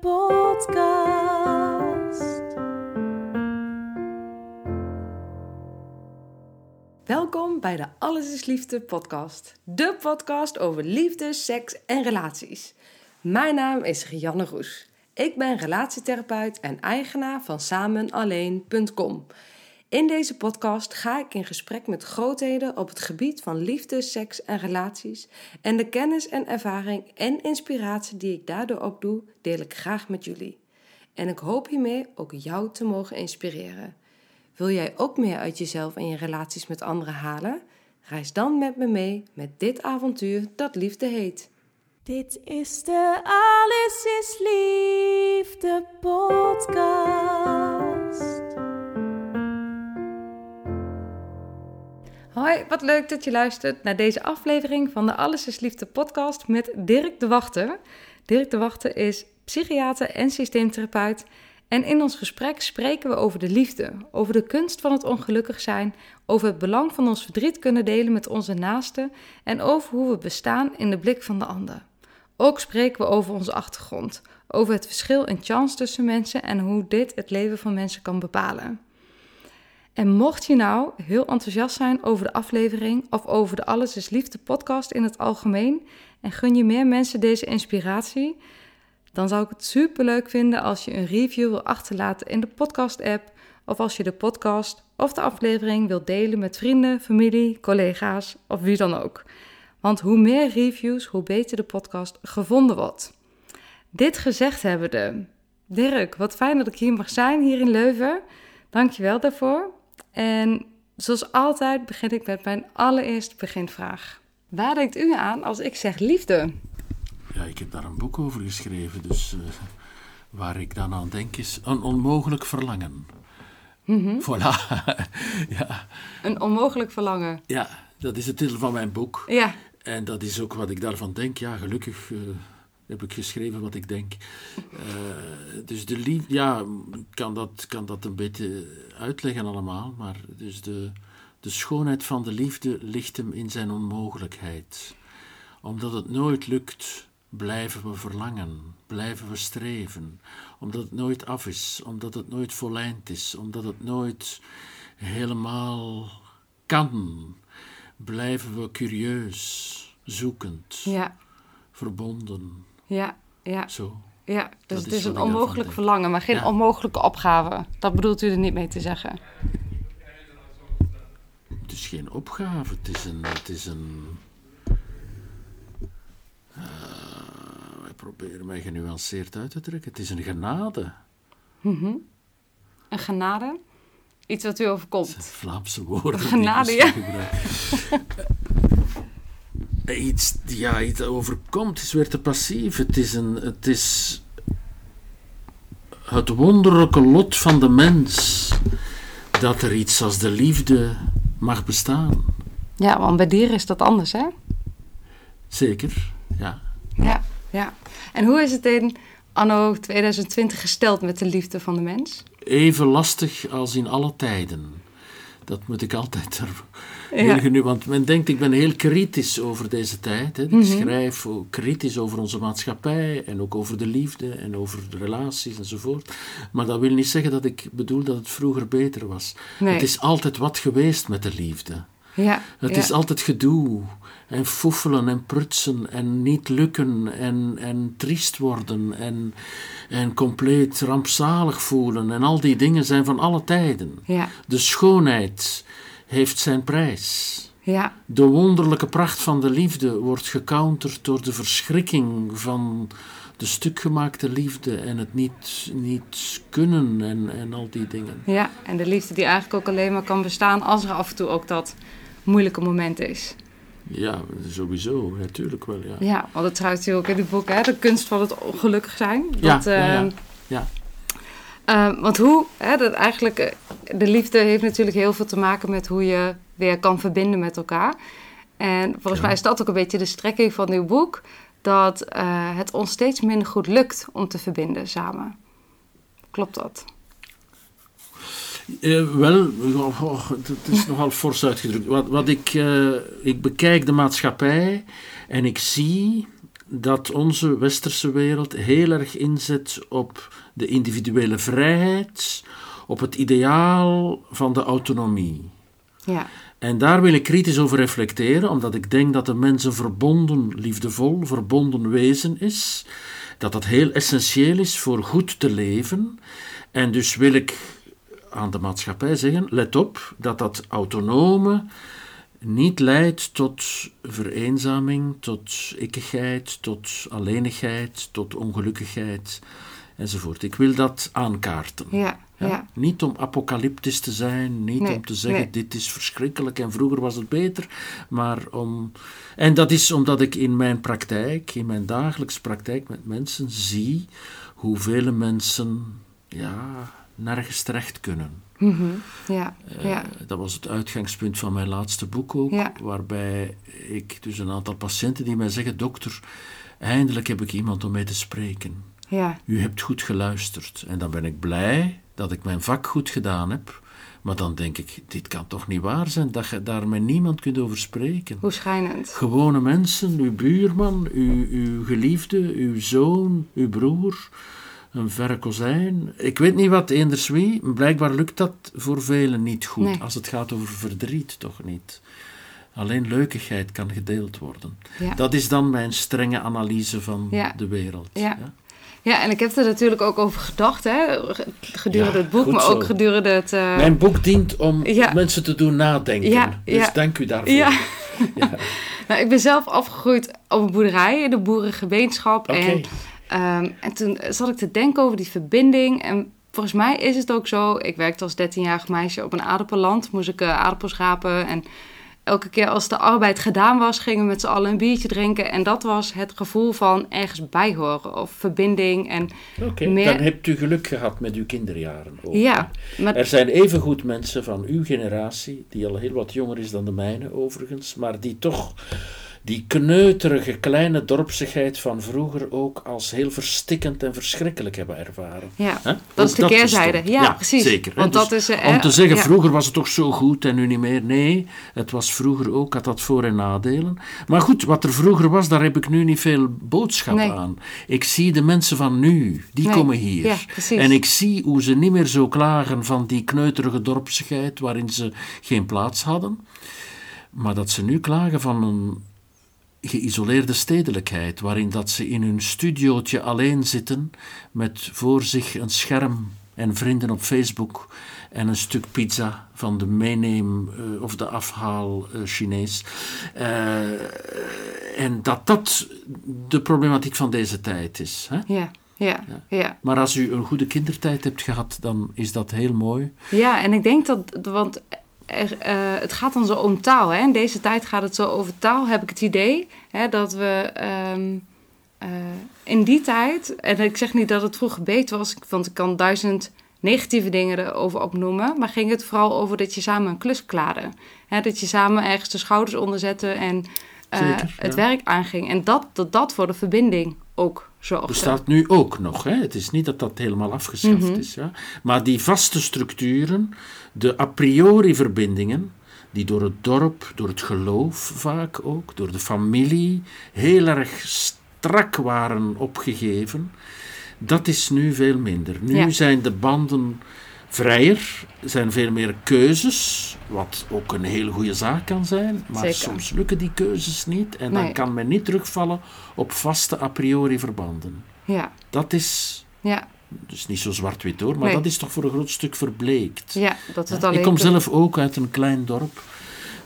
podcast. Welkom bij de Alles is Liefde podcast. De podcast over liefde, seks en relaties. Mijn naam is Rianne Roes. Ik ben relatietherapeut en eigenaar van samenalleen.com. In deze podcast ga ik in gesprek met grootheden op het gebied van liefde, seks en relaties. En de kennis en ervaring en inspiratie die ik daardoor opdoe, deel ik graag met jullie. En ik hoop hiermee ook jou te mogen inspireren. Wil jij ook meer uit jezelf en je relaties met anderen halen? Reis dan met me mee met dit avontuur dat liefde heet. Dit is de Alles is Liefde podcast. Hoi, wat leuk dat je luistert naar deze aflevering van de Alles is Liefde podcast met Dirk de Wachter. Dirk de Wachter is psychiater en systeemtherapeut. En in ons gesprek spreken we over de liefde, over de kunst van het ongelukkig zijn, over het belang van ons verdriet kunnen delen met onze naasten en over hoe we bestaan in de blik van de ander. Ook spreken we over onze achtergrond, over het verschil in chance tussen mensen en hoe dit het leven van mensen kan bepalen. En mocht je nou heel enthousiast zijn over de aflevering of over de Alles is Liefde podcast in het algemeen en gun je meer mensen deze inspiratie, dan zou ik het super leuk vinden als je een review wil achterlaten in de podcast-app of als je de podcast of de aflevering wilt delen met vrienden, familie, collega's of wie dan ook. Want hoe meer reviews, hoe beter de podcast gevonden wordt. Dit gezegd hebbende, Dirk, wat fijn dat ik hier mag zijn, hier in Leuven. Dankjewel daarvoor. En zoals altijd begin ik met mijn allereerste beginvraag. Waar denkt u aan als ik zeg liefde? Ja, ik heb daar een boek over geschreven, dus uh, waar ik dan aan denk is een onmogelijk verlangen. Mm -hmm. Voilà. ja. Een onmogelijk verlangen. Ja, dat is de titel van mijn boek. Ja. En dat is ook wat ik daarvan denk. Ja, gelukkig uh, heb ik geschreven wat ik denk. Uh, dus de liefde, ja, kan dat, kan dat een beetje uitleggen allemaal. Maar dus de, de schoonheid van de liefde ligt hem in zijn onmogelijkheid. Omdat het nooit lukt, blijven we verlangen, blijven we streven. Omdat het nooit af is, omdat het nooit volleind is, omdat het nooit helemaal kan, blijven we curieus, zoekend, Ja, verbonden. Ja, ja. Zo. Ja, dus Dat het is een onmogelijk verlangen, maar geen Ja. onmogelijke opgave. Dat bedoelt u er niet mee te zeggen. Het is geen opgave, het is een. Het is een eh, ik probeer mij genuanceerd uit te drukken. Het is een genade. Mhm. Een genade? Iets wat u overkomt. Vlaamse woorden. Genade, ja. Iets, ja, iets overkomt is weer te passief. Het is, een, het is het wonderlijke lot van de mens dat er iets als de liefde mag bestaan. Ja, want bij dieren is dat anders, hè? Zeker, ja. Ja, ja. En hoe is het in anno 2020 gesteld met de liefde van de mens? Even lastig als in alle tijden. Dat moet ik altijd er. Heel genu- Want men denkt, ik ben heel kritisch over deze tijd. Hè. Ik Mhm. schrijf kritisch over onze maatschappij en ook over de liefde en over de relaties enzovoort. Maar dat wil niet zeggen dat ik bedoel dat het vroeger beter was. Nee. Het is altijd wat geweest met de liefde. Ja, Het ja. is altijd gedoe en foefelen en prutsen en niet lukken en, en triest worden en, en compleet rampzalig voelen. En al die dingen zijn van alle tijden. Ja, De schoonheid heeft zijn prijs. ja, De wonderlijke pracht van de liefde wordt gecounterd door de verschrikking van de stukgemaakte liefde en het niet, niet kunnen en, en al die dingen. ja. En de liefde die eigenlijk ook alleen maar kan bestaan als er af en toe ook dat moeilijke moment is. Ja, sowieso, natuurlijk wel, ja. Ja, want dat schrijft u ook in het boek, hè? De kunst van het ongelukkig zijn. Ja, Dat, ja, ja. ehm, Ja. Ehm, want hoe, hè, dat eigenlijk, eh, de liefde heeft natuurlijk heel veel te maken met hoe je weer kan verbinden met elkaar. En volgens Ja. mij is dat ook een beetje de strekking van uw boek, dat eh, het ons steeds minder goed lukt om te verbinden samen. Klopt dat? Eh, wel, oh, oh, het is nogal fors uitgedrukt. Wat, wat ik, ik bekijk de maatschappij en ik zie dat onze westerse wereld heel erg inzet op de individuele vrijheid, op het ideaal van de autonomie. Ja, En daar wil ik kritisch over reflecteren, omdat ik denk dat de mens een verbonden, liefdevol, verbonden wezen is. Dat dat heel essentieel is voor goed te leven. En dus wil ik aan de maatschappij zeggen: let op dat dat autonome niet leidt tot vereenzaming, tot ikkigheid, tot alleenigheid, tot ongelukkigheid enzovoort. Ik wil dat aankaarten. ja, ja. Ja? Niet om apocalyptisch te zijn, niet Nee, om te zeggen nee. dit is verschrikkelijk en vroeger was het beter, maar om. En dat is omdat ik in mijn praktijk, in mijn dagelijkse praktijk met mensen zie hoeveel mensen ja, nergens terecht kunnen. Mhm, ja, ja. Eh, dat was het uitgangspunt van mijn laatste boek ook, Ja. waarbij ik dus een aantal patiënten die mij zeggen: dokter, eindelijk heb ik iemand om mee te spreken. Ja. U hebt goed geluisterd. En dan ben ik blij dat ik mijn vak goed gedaan heb. Maar dan denk ik, dit kan toch niet waar zijn dat je daar met niemand kunt over spreken. Hoe schijnend. Gewone mensen, uw buurman, uw, uw geliefde, uw zoon, uw broer, een verre kozijn. Ik weet niet wat, eenders wie. Blijkbaar lukt dat voor velen niet goed. Nee. Als het gaat over verdriet, toch niet. Alleen leukigheid kan gedeeld worden. Ja. Dat is dan mijn strenge analyse van Ja. de wereld. Ja. Ja, en ik heb er natuurlijk ook over gedacht, hè, gedurende Ja, het boek, maar zo. ook gedurende het... eh, Mijn boek dient om Ja. mensen te doen nadenken. Ja, dus dank u daarvoor. Ja. Ja. Nou, ik ben zelf afgegroeid op een boerderij in de boerengemeenschap. En, ehm, en toen zat ik te denken over die verbinding. En volgens mij is het ook zo. Ik werkte als 13-jarig meisje op een aardappelland. Moest ik eh, aardappels rapen. En elke keer als de arbeid gedaan was, gingen we met z'n allen een biertje drinken. En dat was het gevoel van ergens bij horen of verbinding. En Meer- dan hebt u geluk gehad met uw kinderjaren. Ook, ja, maar Er zijn evengoed mensen van uw generatie, die al heel wat jonger is dan de mijne overigens, maar die toch die kneuterige kleine dorpsigheid van vroeger ook als heel verstikkend en verschrikkelijk hebben ervaren. ja, dat is de keerzijde. Ja, precies. Zeker. Want Dus dat is, eh, om te zeggen, ja. vroeger was het toch zo goed en nu niet meer. Nee, het was vroeger ook, had dat voor- en nadelen. Maar goed, wat er vroeger was, daar heb ik nu niet veel boodschap Nee. aan. Ik zie de mensen van nu, die Nee. komen hier. Ja, precies. En ik zie hoe ze niet meer zo klagen van die kneuterige dorpsigheid waarin ze geen plaats hadden. Maar dat ze nu klagen van een geïsoleerde stedelijkheid, waarin dat ze in hun studiootje alleen zitten met voor zich een scherm en vrienden op Facebook en een stuk pizza van de meeneem eh, of de afhaal eh, Chinees. Eh, en dat dat de problematiek van deze tijd is. Hè? Ja, ja, ja. Maar als u een goede kindertijd hebt gehad, dan is dat heel mooi. Ja, en ik denk dat, want er, eh, het gaat dan zo om taal. Hè? In deze tijd gaat het zo over taal, heb ik het idee. Hè, dat we ehm, eh, in die tijd, en ik zeg niet dat het vroeger beter was, want ik kan duizend negatieve dingen erover opnoemen, maar ging het vooral over dat je samen een klus klaarde. Hè, dat je samen ergens de schouders onder zette en eh, Zeker, het ja. werk aanging. En dat, dat dat voor de verbinding ook zorgde. bestaat nu ook nog. Hè? Het is niet dat dat helemaal afgeschaft Mhm. is. Ja? Maar die vaste structuren, de a priori verbindingen, die door het dorp, door het geloof vaak ook, door de familie, heel erg strak waren opgegeven, dat is nu veel minder. Nu Ja. zijn de banden vrijer, zijn veel meer keuzes, wat ook een hele goede zaak kan zijn, maar Zeker. soms lukken die keuzes niet en dan kan men niet terugvallen op vaste a priori verbanden. Ja, Dat is ja, dus niet zo zwart-wit hoor, maar Nee. dat is toch voor een groot stuk verbleekt. ja, dat het alleen ik kom zelf ook uit een klein dorp.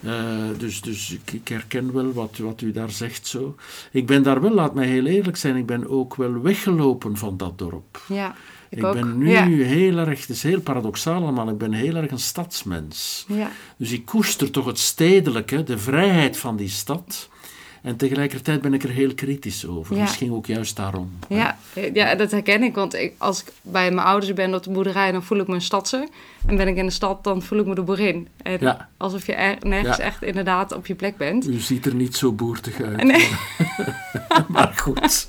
Eh, dus dus ik, ik herken wel wat, wat u daar zegt zo. Ik ben daar wel, laat mij heel eerlijk zijn, ik ben ook wel weggelopen van dat dorp. Ja, ik, Ik, ben nu Ja, heel erg, het is heel paradoxaal allemaal, ik ben heel erg een stadsmens. ja, Dus ik koester toch het stedelijke, de vrijheid van die stad. En tegelijkertijd ben ik er heel kritisch over. Ja. Misschien ook juist daarom. Ja, ja, dat herken ik. Want ik, als ik bij mijn ouders ben op de boerderij, dan voel ik me een stadser. En ben ik in de stad, dan voel ik me de boerin. En Ja. alsof je er, nergens echt inderdaad op je plek bent. U ziet er niet zo boertig uit. Nee. maar goed.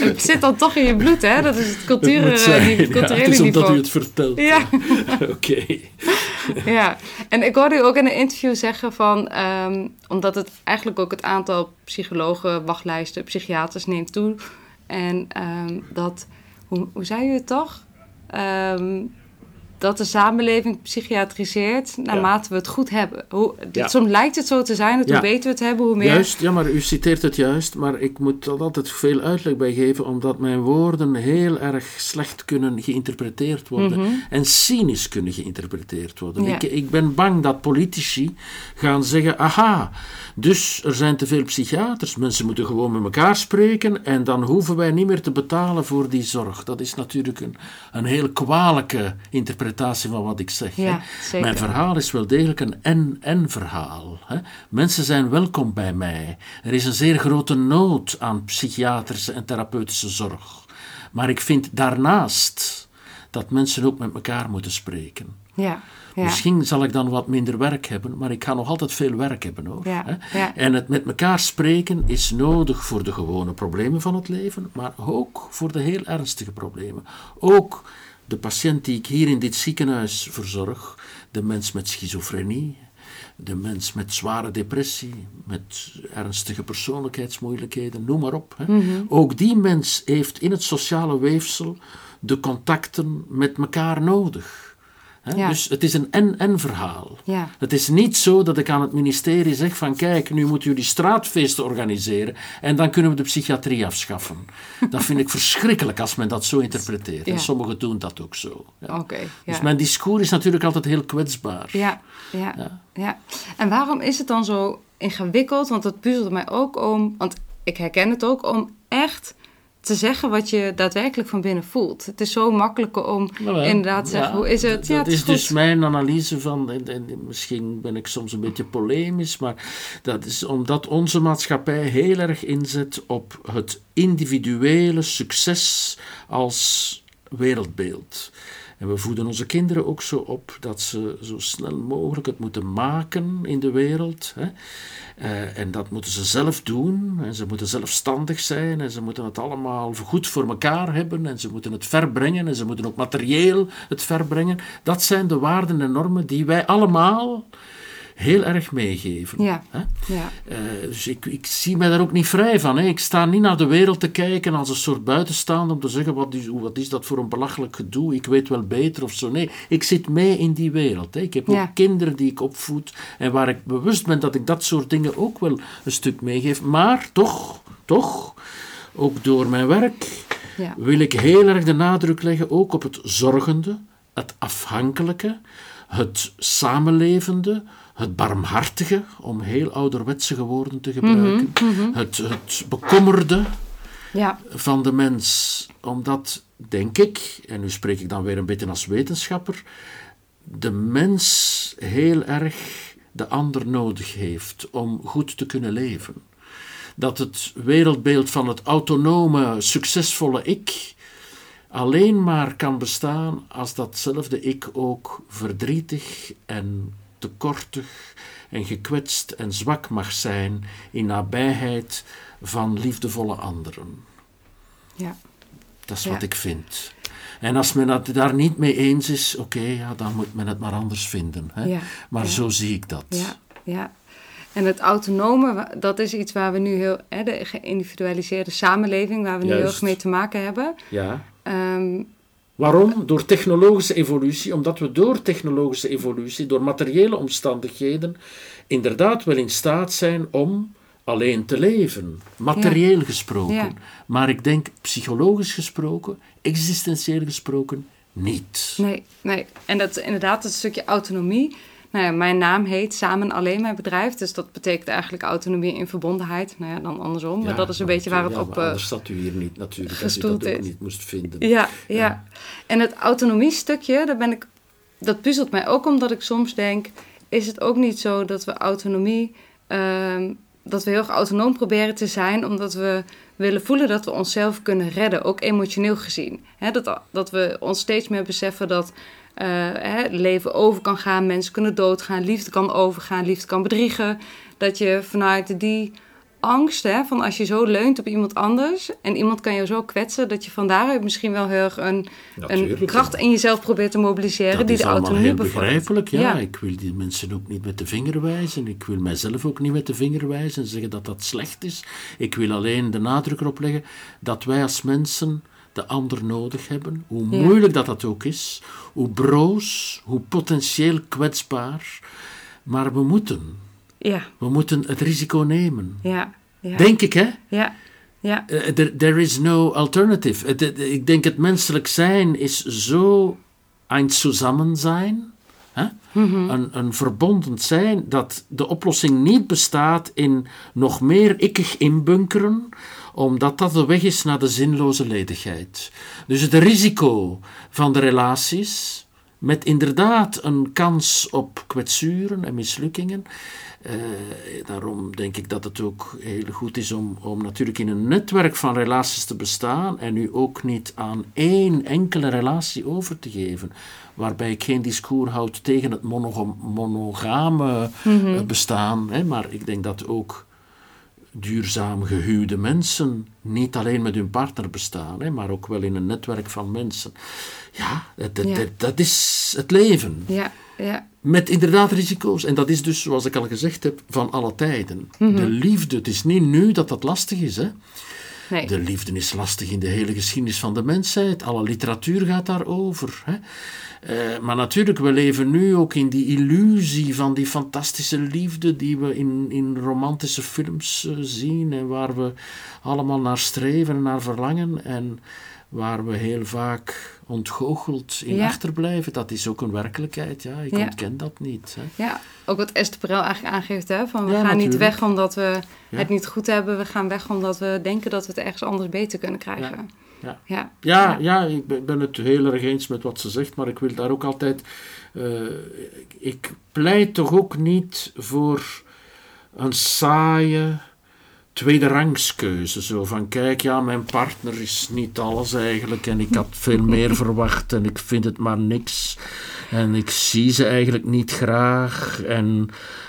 Het zit dan toch in je bloed, hè? Dat is het cultuur, moet zijn. die, culturele het is omdat niveau. u het vertelt. Ja. Oké. ja, en ik hoorde u ook in een interview zeggen van... ehm, omdat het eigenlijk ook het aantal psychologen, wachtlijsten, psychiaters neemt toe. En ehm, dat... Hoe, zei u het toch? Ehm, dat de samenleving psychiatriseert naarmate we het goed hebben. Hoe, Ja. Soms lijkt het zo te zijn dat Ja. hoe beter we het hebben, hoe meer... Juist, ja, maar u citeert het juist, maar ik moet er altijd veel uitleg bij geven, omdat mijn woorden heel erg slecht kunnen geïnterpreteerd worden Mhm. en cynisch kunnen geïnterpreteerd worden. Ik, ik ben bang dat politici gaan zeggen, aha, dus er zijn te veel psychiaters, mensen moeten gewoon met elkaar spreken en dan hoeven wij niet meer te betalen voor die zorg. Dat is natuurlijk een, een heel kwalijke interpretatie van wat ik zeg. Ja. Mijn verhaal is wel degelijk een en-en verhaal. Hè. Mensen zijn welkom bij mij. Er is een zeer grote nood aan psychiatrische en therapeutische zorg. Maar ik vind daarnaast dat mensen ook met elkaar moeten spreken. Ja, ja. Misschien zal ik dan wat minder werk hebben, maar ik ga nog altijd veel werk hebben hoor. Ja. En het met elkaar spreken is nodig voor de gewone problemen van het leven, maar ook voor de heel ernstige problemen. Ook de patiënt die ik hier in dit ziekenhuis verzorg, de mens met schizofrenie, de mens met zware depressie, met ernstige persoonlijkheidsmoeilijkheden, noem maar op. Hè. Mhm. Ook die mens heeft in het sociale weefsel de contacten met elkaar nodig. Ja. Dus het is een en-en verhaal. Ja. Het is niet zo dat ik aan het ministerie zeg van kijk, nu moeten jullie straatfeesten organiseren en dan kunnen we de psychiatrie afschaffen. Dat vind ik verschrikkelijk als men dat zo interpreteert. Ja. En sommigen doen dat ook zo. Ja. Dus mijn discours is natuurlijk altijd heel kwetsbaar. Ja, ja, Ja. En waarom is het dan zo ingewikkeld? Want het puzzelt mij ook om, want ik herken het ook, om echt te zeggen wat je daadwerkelijk van binnen voelt. Het is zo makkelijk om Nou, inderdaad te zeggen, ja, hoe is het? Ja, dat het is, is dus mijn analyse van, en, en misschien ben ik soms een beetje polemisch, maar dat is omdat onze maatschappij heel erg inzet op het individuele succes als wereldbeeld. En we voeden onze kinderen ook zo op dat ze zo snel mogelijk het moeten maken in de wereld. Hè. Eh, en dat moeten ze zelf doen. En ze moeten zelfstandig zijn. En ze moeten het allemaal goed voor elkaar hebben. En ze moeten het verbrengen. En ze moeten ook materieel het verbrengen. Dat zijn de waarden en normen die wij allemaal heel erg meegeven. Ja. Hè. Ja, Eh, dus ik, ik zie mij daar ook niet vrij van. Hè. Ik sta niet naar de wereld te kijken als een soort buitenstaander om te zeggen: wat is, wat is dat voor een belachelijk gedoe? Ik weet wel beter of zo. Nee, ik zit mee in die wereld. Hè. Ik heb ook kinderen die ik opvoed en waar ik bewust ben dat ik dat soort dingen ook wel een stuk meegeef. Maar toch, toch, ook door mijn werk ja, wil ik heel erg de nadruk leggen ook op het zorgende, het afhankelijke, het samenlevende, het barmhartige, om heel ouderwetse woorden te gebruiken, Het, het bekommerde ja, van de mens. Omdat, denk ik, en nu spreek ik dan weer een beetje als wetenschapper, de mens heel erg de ander nodig heeft om goed te kunnen leven. Dat het wereldbeeld van het autonome, succesvolle ik alleen maar kan bestaan als datzelfde ik ook verdrietig en tekortig en gekwetst en zwak mag zijn in nabijheid van liefdevolle anderen. ja. Dat is Ja. wat ik vind. En als men het daar niet mee eens is, oké, ja, dan moet men het maar anders vinden. Hè? Ja, Maar ja. zo zie ik dat. Ja, ja. En het autonome, dat is iets waar we nu heel, hè, de geïndividualiseerde samenleving, waar we nu heel erg mee te maken hebben. Ja. Ehm, Waarom? Door technologische evolutie, omdat we door technologische evolutie, door materiële omstandigheden, inderdaad wel in staat zijn om alleen te leven. Materieel gesproken. Ja. Maar ik denk psychologisch gesproken, existentieel gesproken, niet. nee, nee. En dat is inderdaad het stukje autonomie. Nou ja, mijn naam heet Samen Alleen Mijn Bedrijf. Dus dat betekent eigenlijk autonomie in verbondenheid. Nou ja, dan andersom. maar Ja, dat is een maar- beetje waar het ja, op... maar eh, anders zat u hier niet natuurlijk, als u dat ook niet moest vinden. Ja, ja. En het autonomiestukje, daar ben ik, dat puzzelt mij ook omdat ik soms denk: is het ook niet zo dat we autonomie ehm, dat we heel erg autonoom proberen te zijn, omdat we willen voelen dat we onszelf kunnen redden, ook emotioneel gezien. Dat, dat we ons steeds meer beseffen dat hè, leven over kan gaan, mensen kunnen doodgaan, liefde kan overgaan, liefde kan bedriegen. Dat je vanuit die angst, hè, van als je zo leunt op iemand anders en iemand kan je zo kwetsen, dat je van daaruit misschien wel heel erg een, een kracht in jezelf probeert te mobiliseren dat die de autonomie heel begrijpelijk, ja. Ik wil die mensen ook niet met de vinger wijzen. Ik wil mijzelf ook niet met de vinger wijzen en zeggen dat dat slecht is. Ik wil alleen de nadruk erop leggen dat wij als mensen de ander nodig hebben, hoe moeilijk dat dat ook is, hoe broos, hoe potentieel kwetsbaar. Maar we moeten. Ja. We moeten het risico nemen. Ja. ja. Denk ik, hè? Ja. Ja. Uh, there, is no alternative. ik denk het menselijk zijn is zo een samen zijn, hè? Mhm. een, een verbonden zijn, dat de oplossing niet bestaat in nog meer ikkig inbunkeren omdat dat de weg is naar de zinloze ledigheid. Dus het risico van de relaties, met inderdaad een kans op kwetsuren en mislukkingen. Eh, daarom denk ik dat het ook heel goed is om, om natuurlijk in een netwerk van relaties te bestaan en u ook niet aan één enkele relatie over te geven. Waarbij ik geen discours houd tegen het monogame mm bestaan, hè, maar ik denk dat ook duurzaam gehuwde mensen niet alleen met hun partner bestaan, hè, maar ook wel in een netwerk van mensen. Ja, dat, dat is het leven. Ja, ja. Met inderdaad risico's. En dat is dus, zoals ik al gezegd heb, van alle tijden. Mhm. De liefde, het is niet nu dat dat lastig is. Hè. De liefde is lastig in de hele geschiedenis van de mensheid. Alle literatuur gaat daarover. Hè. Uh, maar natuurlijk, we leven nu ook in die illusie van die fantastische liefde die we in, in romantische films uh, zien en waar we allemaal naar streven en naar verlangen en waar we heel vaak ontgoocheld in Ja. achterblijven. Dat is ook een werkelijkheid, ja. Ik Ja. ontken dat niet. Hè. Ja, ook wat Esther Perel eigenlijk aangeeft, hè? Van we Ja, gaan niet weg omdat we het niet goed hebben. We gaan weg omdat we denken dat we het ergens anders beter kunnen krijgen. Ja. Ja. Ja, ja, ik ben, ben het heel erg eens met wat ze zegt, maar ik wil daar ook altijd. eh, ik pleit toch ook niet voor een saaie tweede rangskeuze. Zo van: kijk, ja, mijn partner is niet alles eigenlijk en ik had veel meer verwacht en ik vind het maar niks. En ik zie ze eigenlijk niet graag en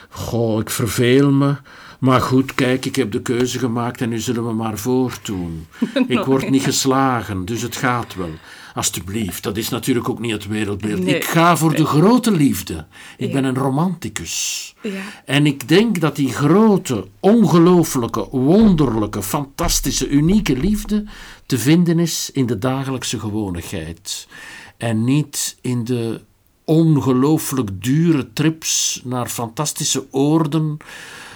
goh, ik verveel me. Maar goed, kijk, ik heb de keuze gemaakt en nu zullen we maar voortdoen. Ik word niet geslagen, dus het gaat wel. Alsjeblieft, dat is natuurlijk ook niet het wereldbeeld. Nee. Ik ga voor de grote liefde. Ik ben een romanticus. Ja. En ik denk dat die grote, ongelooflijke, wonderlijke, fantastische, unieke liefde te vinden is in de dagelijkse gewonigheid. En niet in de ongelooflijk dure trips naar fantastische oorden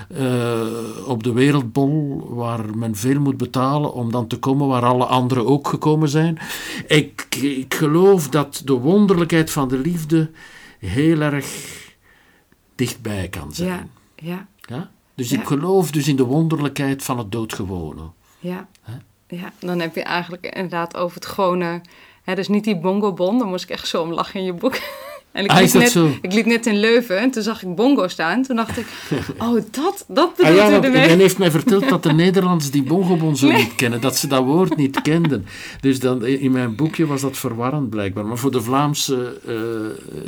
eh, op de wereldbol, waar men veel moet betalen om dan te komen waar alle anderen ook gekomen zijn. Ik, ik geloof dat de wonderlijkheid van de liefde heel erg dichtbij kan zijn. Ja. Ja. Ja? Dus Ja. ik geloof dus in de wonderlijkheid van het doodgewone. Ja. Ja, dan heb je eigenlijk inderdaad over het gewone. Hè, dus niet die bongo-bon, daar moest ik echt zo om lachen in je boek. En ik, Ah, liep net, zo? ik liep net in Leuven en toen zag ik bongo staan. Toen dacht ik, oh, dat, dat Ah bedoelt ja, want ermee. men heeft mij verteld dat de Nederlanders die bongobon zo niet kennen, dat ze dat woord niet kenden. Dus dan, in mijn boekje was dat verwarrend blijkbaar. Maar voor de Vlaamse eh,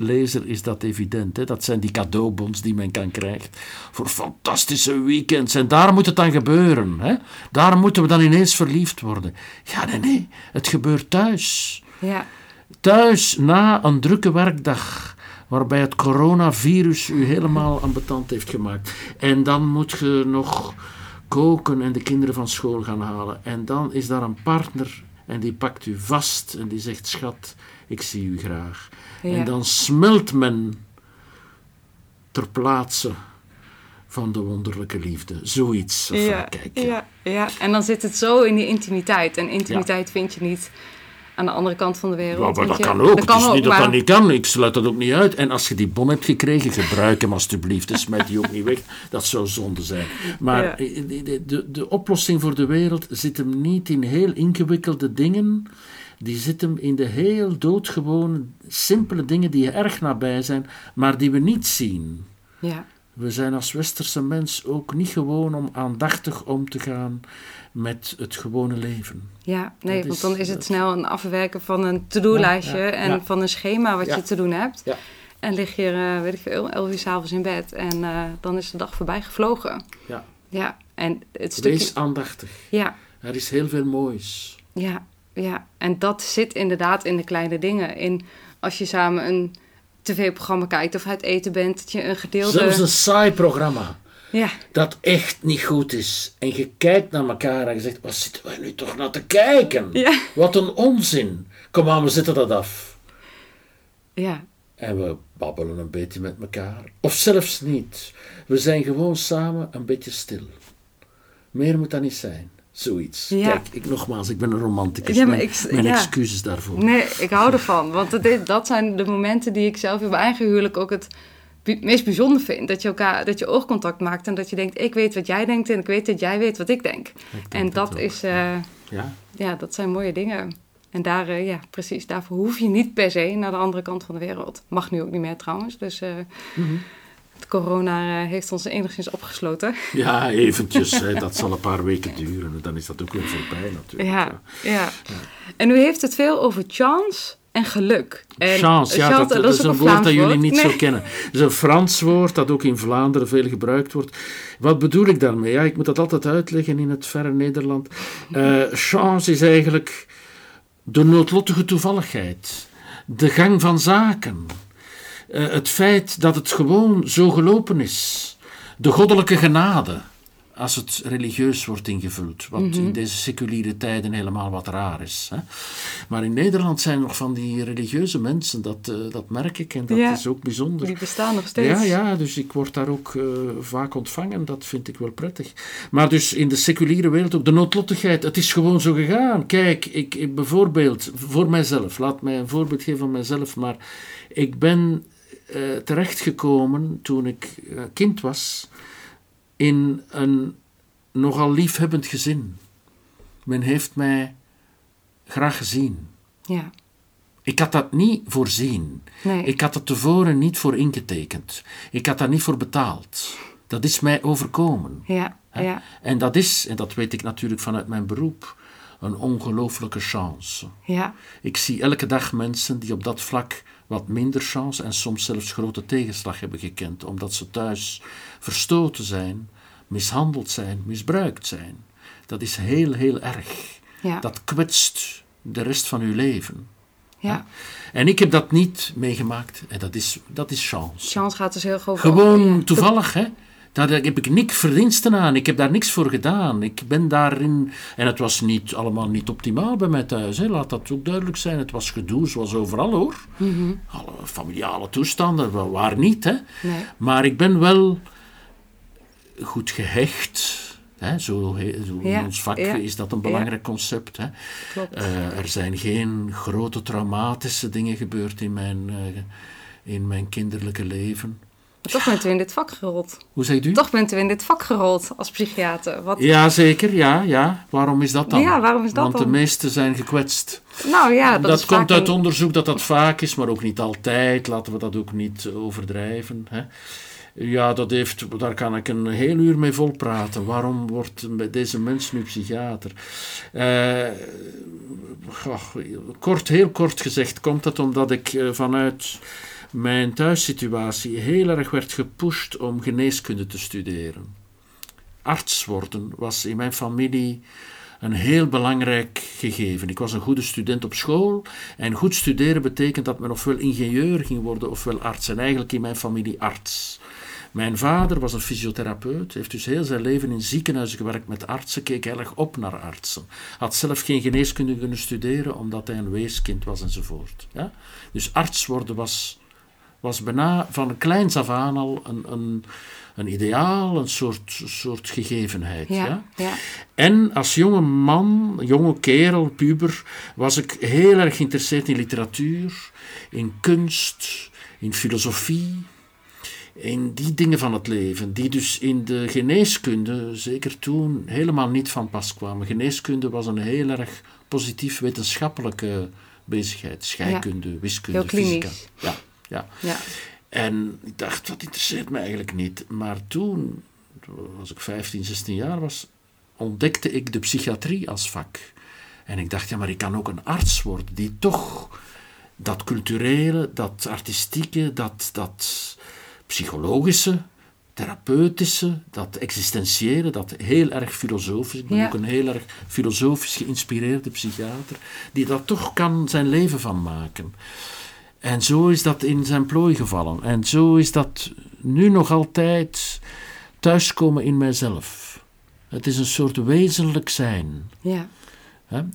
lezer is dat evident. Hè? Dat zijn die cadeaubons die men kan krijgen voor fantastische weekends. En daar moet het dan gebeuren. Hè? Daar moeten we dan ineens verliefd worden. Ja, nee, nee. Het gebeurt thuis. Ja, Thuis na een drukke werkdag, waarbij het coronavirus u helemaal ambetant heeft gemaakt. En dan moet je nog koken en de kinderen van school gaan halen. En dan is daar een partner en die pakt u vast en die zegt: Schat, ik zie u graag. Ja. En dan smelt men ter plaatse van de wonderlijke liefde. Zoiets. Ja, kijk, ja, ja. En dan zit het zo in die intimiteit. En intimiteit vind je niet aan de andere kant van de wereld. Maar dat kan ook. Dat kan het is ook, niet dat maar dat niet kan. Ik sluit dat ook niet uit. En als je die bon hebt gekregen, gebruik hem alstublieft. En smijt die ook niet weg. Dat zou zonde zijn. Maar Ja. eh, de, de, de, de oplossing voor de wereld zit hem niet in heel ingewikkelde dingen. Die zit hem in de heel doodgewone, simpele dingen die erg nabij zijn, maar die we niet zien. ja, We zijn als westerse mens ook niet gewoon om aandachtig om te gaan met het gewone leven. Ja, nee, Dat want is- dan is het dat- snel een afwerken van een to-do-lijstje Ja, ja, en ja. van een schema wat je te doen hebt. Ja. En lig je, eh, weet ik veel, elf uur s'avonds in bed en eh, dan is de dag voorbij gevlogen. Ja. Ja, en het stukje... Wees aandachtig. Ja, Er is heel veel moois. ja, ja. En dat zit inderdaad in de kleine dingen. In als je samen een tv-programma kijkt of uit eten bent, dat je een gedeelte... Zelfs een saai programma Ja, dat echt niet goed is. En je kijkt naar elkaar en je zegt, wat zitten wij nu toch naar te kijken? ja, Wat een onzin. Kom aan, we zetten dat af. ja, En we babbelen een beetje met elkaar. Of zelfs niet. We zijn gewoon samen een beetje stil. Meer moet dat niet zijn. Zoiets. Ja. Kijk, ik, nogmaals, ik ben een romanticus. Ja, maar mijn ik- mijn ja. excuses daarvoor. Nee, ik hou ervan. Want dat, dat zijn de momenten die ik zelf in mijn eigen huwelijk ook het meest bijzonder vind. Dat je, elkaar, dat je oogcontact maakt en dat je denkt, ik weet wat jij denkt en ik weet dat jij weet wat ik denk. Ik denk En dat is, eh, Ja? ja, dat zijn mooie dingen. En daar, eh, ja, precies, daarvoor hoef je niet per se naar de andere kant van de wereld. Mag nu ook niet meer trouwens, dus eh, Mhm. het corona heeft ons enigszins opgesloten. Ja, eventjes. hè, dat zal een paar weken duren. Dan is dat ook weer voorbij natuurlijk. Ja, ja. En u heeft het veel over chance en geluk. En Chance, ja, dat, dat is een woord Vlaams dat jullie niet Nee. zo kennen. Het is een Frans woord dat ook in Vlaanderen veel gebruikt wordt. Wat bedoel ik daarmee? Ja, ik moet dat altijd uitleggen in het verre Nederland. Eh, chance is eigenlijk de noodlottige toevalligheid, de gang van zaken, Eh, het feit dat het gewoon zo gelopen is, de goddelijke genade. Als het religieus wordt ingevuld, wat Mhm. in deze seculiere tijden helemaal wat raar is. Hè? Maar in Nederland zijn nog van die religieuze mensen, dat, eh, dat merk ik en dat Ja. is ook bijzonder. Die bestaan nog steeds. Ja, ja, dus ik word daar ook eh, vaak ontvangen. Dat vind ik wel prettig. Maar dus in de seculiere wereld ook de noodlottigheid. Het is gewoon zo gegaan. Kijk, ik, ik bijvoorbeeld, voor mijzelf, laat mij een voorbeeld geven van mijzelf. Maar ik ben eh, terechtgekomen toen ik kind was in een nogal liefhebbend gezin. Men heeft mij graag gezien. Ja, Ik had dat niet voorzien. nee. Ik had er tevoren niet voor ingetekend. Ik had daar niet voor betaald. Dat is mij overkomen. Ja, ja, En dat is, en dat weet ik natuurlijk vanuit mijn beroep, een ongelooflijke chance. ja, Ik zie elke dag mensen die op dat vlak wat minder chance en soms zelfs grote tegenslag hebben gekend, omdat ze thuis verstoten zijn, mishandeld zijn, misbruikt zijn. Dat is heel, heel erg. ja, Dat kwetst de rest van uw leven. ja. En ik heb dat niet meegemaakt en dat is, dat is chance. Chance gaat dus heel groot. Gewoon toevallig, hè. Daar heb ik niks verdiensten aan. Ik heb daar niks voor gedaan. Ik ben daarin... En het was niet, allemaal niet optimaal bij mij thuis. Hè. Laat dat ook duidelijk zijn. Het was gedoe, zoals overal, hoor. Alle familiale toestanden, wa- waar niet, hè. Nee. Maar ik ben wel goed gehecht. Hè. Zo, zo Ja, in ons vak ja, is dat een ja. belangrijk concept. Hè. Eh, er zijn geen grote traumatische dingen gebeurd in mijn, eh, in mijn kinderlijke leven. Maar toch bent u in dit vak gerold. Hoe zegt u? Toch bent u in dit vak gerold als psychiater. Wat, Ja, zeker, ja, ja. Waarom is dat dan? Ja, waarom is dat Want dan? de meesten zijn gekwetst. nou ja, dat, dat komt uit een- onderzoek dat dat vaak is, maar ook niet altijd. Laten we dat ook niet overdrijven. Hè. Ja, dat heeft, daar kan ik een heel uur mee volpraten. Waarom wordt deze mens nu psychiater? Eh, kort, heel kort gezegd komt het omdat ik eh, vanuit mijn thuissituatie heel erg werd gepusht om geneeskunde te studeren. Arts worden was in mijn familie een heel belangrijk gegeven. Ik was een goede student op school en goed studeren betekent dat men ofwel ingenieur ging worden ofwel arts. En eigenlijk in mijn familie arts. Mijn vader was een fysiotherapeut, heeft dus heel zijn leven in ziekenhuizen gewerkt met artsen, keek heel erg op naar artsen. Had zelf geen geneeskunde kunnen studeren omdat hij een weeskind was enzovoort. Ja? Dus arts worden was, was bijna van kleins af aan al een, een, een ideaal, een soort, soort gegevenheid. Ja, ja? ja. En als jonge man, jonge kerel, puber, was ik heel erg geïnteresseerd in literatuur, in kunst, in filosofie, in die dingen van het leven, die dus in de geneeskunde, zeker toen, helemaal niet van pas kwamen. Geneeskunde was een heel erg positief wetenschappelijke bezigheid, scheikunde, wiskunde, Heel fysica. Ja, ja. ja. En ik dacht, dat interesseert me eigenlijk niet. Maar toen, als ik 15, 16 jaar was, ontdekte ik de psychiatrie als vak. En ik dacht, ja, maar ik kan ook een arts worden die toch dat culturele, dat artistieke, dat, dat psychologische, therapeutische, dat existentiële, dat heel erg filosofisch. Ik ben Ja. ook een heel erg filosofisch geïnspireerde psychiater, die daar toch kan zijn leven van maken. En zo is dat in zijn plooi gevallen. En zo is dat nu nog altijd thuiskomen in mijzelf. Het is een soort wezenlijk zijn. Ja.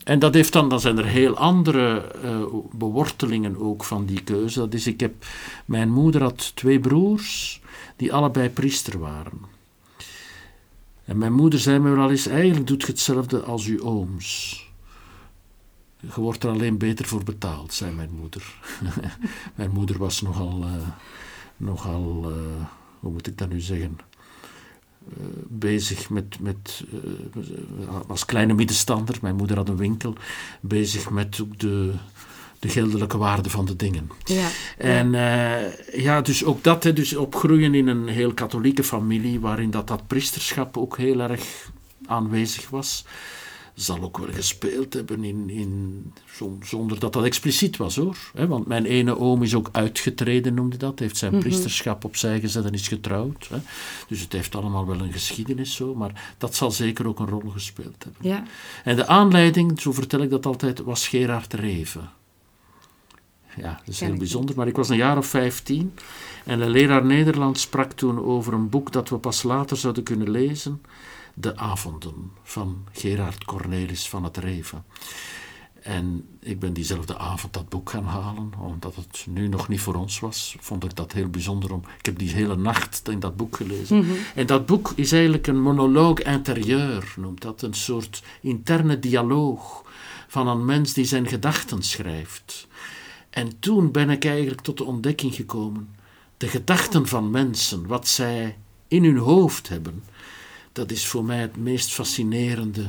En dat heeft dan, dan zijn er heel andere eh, bewortelingen ook van die keuze. Dat is, ik heb, mijn moeder had twee broers die allebei priester waren. En mijn moeder zei me wel eens, eigenlijk doet je hetzelfde als uw ooms. Je wordt er alleen beter voor betaald, zei mijn moeder. mijn moeder was nogal, eh, nogal eh, hoe moet ik dat nu zeggen, bezig met, met eh, als kleine middenstander, mijn moeder had een winkel, bezig met ook de, de geldelijke waarde van de dingen. Ja. En eh, ja, dus ook dat, hè, dus opgroeien in een heel katholieke familie, waarin dat, dat priesterschap ook heel erg aanwezig was, zal ook wel gespeeld hebben in, in, zon- zonder dat dat expliciet was hoor. Want mijn ene oom is ook uitgetreden, noemde dat, heeft zijn priesterschap opzij gezet en is getrouwd. Dus het heeft allemaal wel een geschiedenis zo, maar dat zal zeker ook een rol gespeeld hebben. Ja. En de aanleiding, zo vertel ik dat altijd, was Gerard Reven. Ja, dat is heel bijzonder, maar ik was een jaar of vijftien en een leraar Nederlands sprak toen over een boek dat we pas later zouden kunnen lezen, De Avonden van Gerard Cornelis van het Reven. En ik ben diezelfde avond dat boek gaan halen, omdat het nu nog niet voor ons was. Vond ik dat heel bijzonder om. Ik heb die hele nacht in dat boek gelezen. En dat boek is eigenlijk een monoloog intérieur, noemt dat. Een soort interne dialoog van een mens die zijn gedachten schrijft. En toen ben ik eigenlijk tot de ontdekking gekomen. De gedachten van mensen, wat zij in hun hoofd hebben, dat is voor mij het meest fascinerende